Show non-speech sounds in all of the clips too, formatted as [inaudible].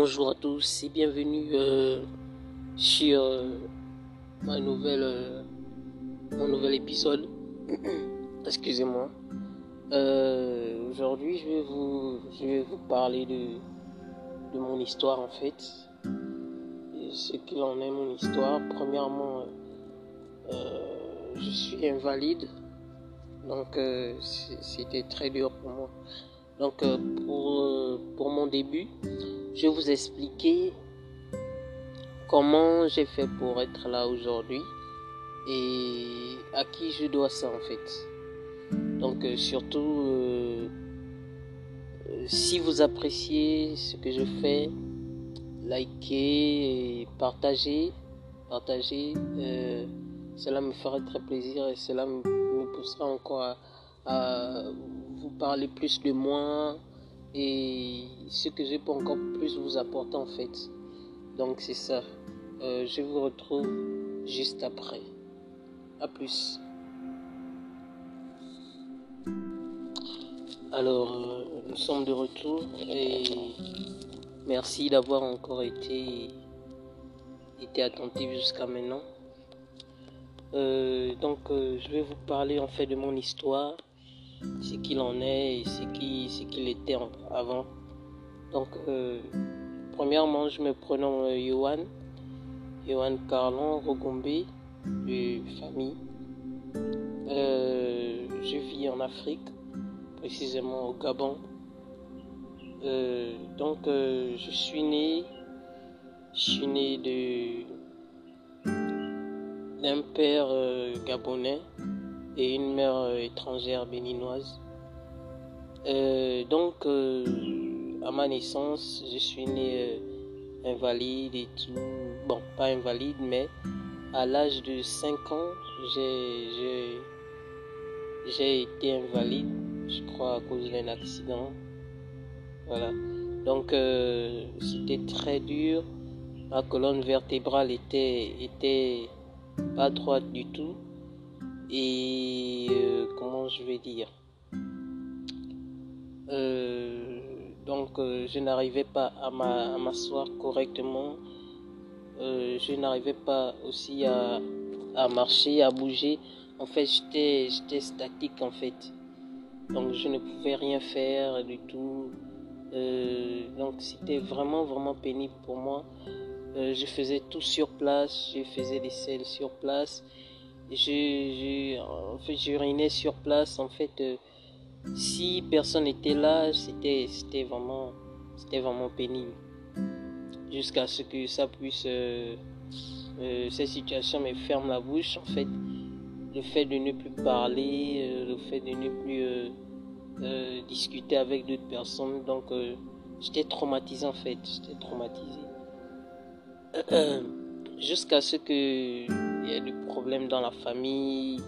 Bonjour à tous et bienvenue euh, sur euh, ma nouvelle, euh, mon nouvel épisode. [coughs] Excusez-moi. Aujourd'hui, je vais vous, parler de, mon histoire en fait. Ce qu'il en est mon histoire. Premièrement, je suis invalide, donc c'était très dur pour moi. Donc pour mon début, je vais vous expliquer comment j'ai fait pour être là aujourd'hui et à qui je dois ça en fait. Donc euh, surtout, euh, euh, si vous appréciez ce que je fais, likez et partagez. Partagez, cela me ferait très plaisir et cela me, me poussera encore à, à vous parler plus de moi et ce que je peux encore plus vous apporter en fait. Donc c'est ça. Euh, je vous retrouve juste après. À plus. Alors, euh, nous sommes de retour et merci d'avoir encore été, été attentif jusqu'à maintenant. Euh, donc, je vais vous parler en fait de mon histoire, ce qu'il en est et ce qui- ce qu'il était avant. Donc, euh, premièrement, je me prénomme euh, Johan, Johan Carlon Rogombe, de famille. Euh, je vis en Afrique, précisément au Gabon. Donc, je suis né, je suis né d'un père gabonais et une mère euh, étrangère béninoise. Euh, donc, euh, à ma naissance, je suis né invalide et tout. Bon, pas invalide, mais à l'âge de 5 ans, j'ai, été invalide, je crois, à cause d'un accident. Voilà. Donc, c'était très dur. Ma colonne vertébrale était, était pas droite du tout. Et euh, comment je vais dire? Euh, Donc, euh, je n'arrivais pas à m'a- à m'asseoir correctement. Je n'arrivais pas aussi à, à marcher, à bouger. En fait, j'étais statique en fait. Donc, je ne pouvais rien faire du tout. Donc, c'était vraiment, vraiment pénible pour moi. Je faisais tout sur place, je faisais des selles sur place. Je, je, en fait, j'urinais sur place. En fait, euh, si personne n'était là, c'était, c'était vraiment, c'était vraiment pénible. Jusqu'à ce que ça puisse, euh, euh, cette situation me ferme la bouche. En fait, le fait de ne plus parler, le fait de ne plus discuter avec d'autres personnes. Donc, j'étais traumatisé en fait. J'étais traumatisé. [clears throat] Jusqu'à ce que problèmes dans la famille.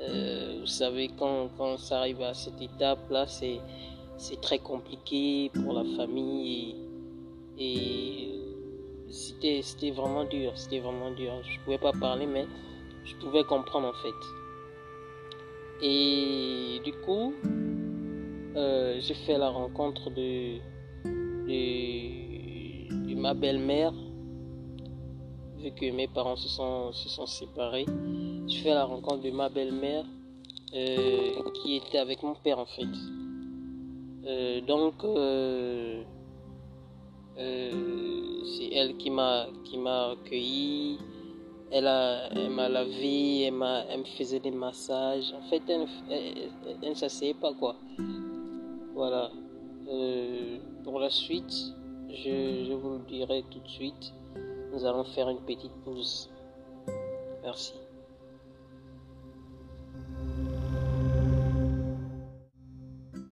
Euh, vous savez, quand, quand ça arrive à cette étape-là, c'est, c'est très compliqué pour la famille. Et, c'était, c'était vraiment dur. C'était vraiment dur. Je pouvais pas parler, mais je pouvais comprendre en fait. Et du coup, euh, j'ai fait la rencontre de, de ma belle-mère, que mes parents se sont, se sont séparés. J'ai fait la rencontre de ma belle-mère euh, qui était avec mon père en fait. Euh, donc, euh, c'est elle qui m'a qui m'a accueilli. Elle, a, elle m'a lavé, elle, m'a, elle me faisait des massages. En fait, elle, elle, ne s'asseyait pas quoi. Voilà. Pour la suite, je, je vous le dirai tout de suite. Nous allons faire une petite pause. Merci.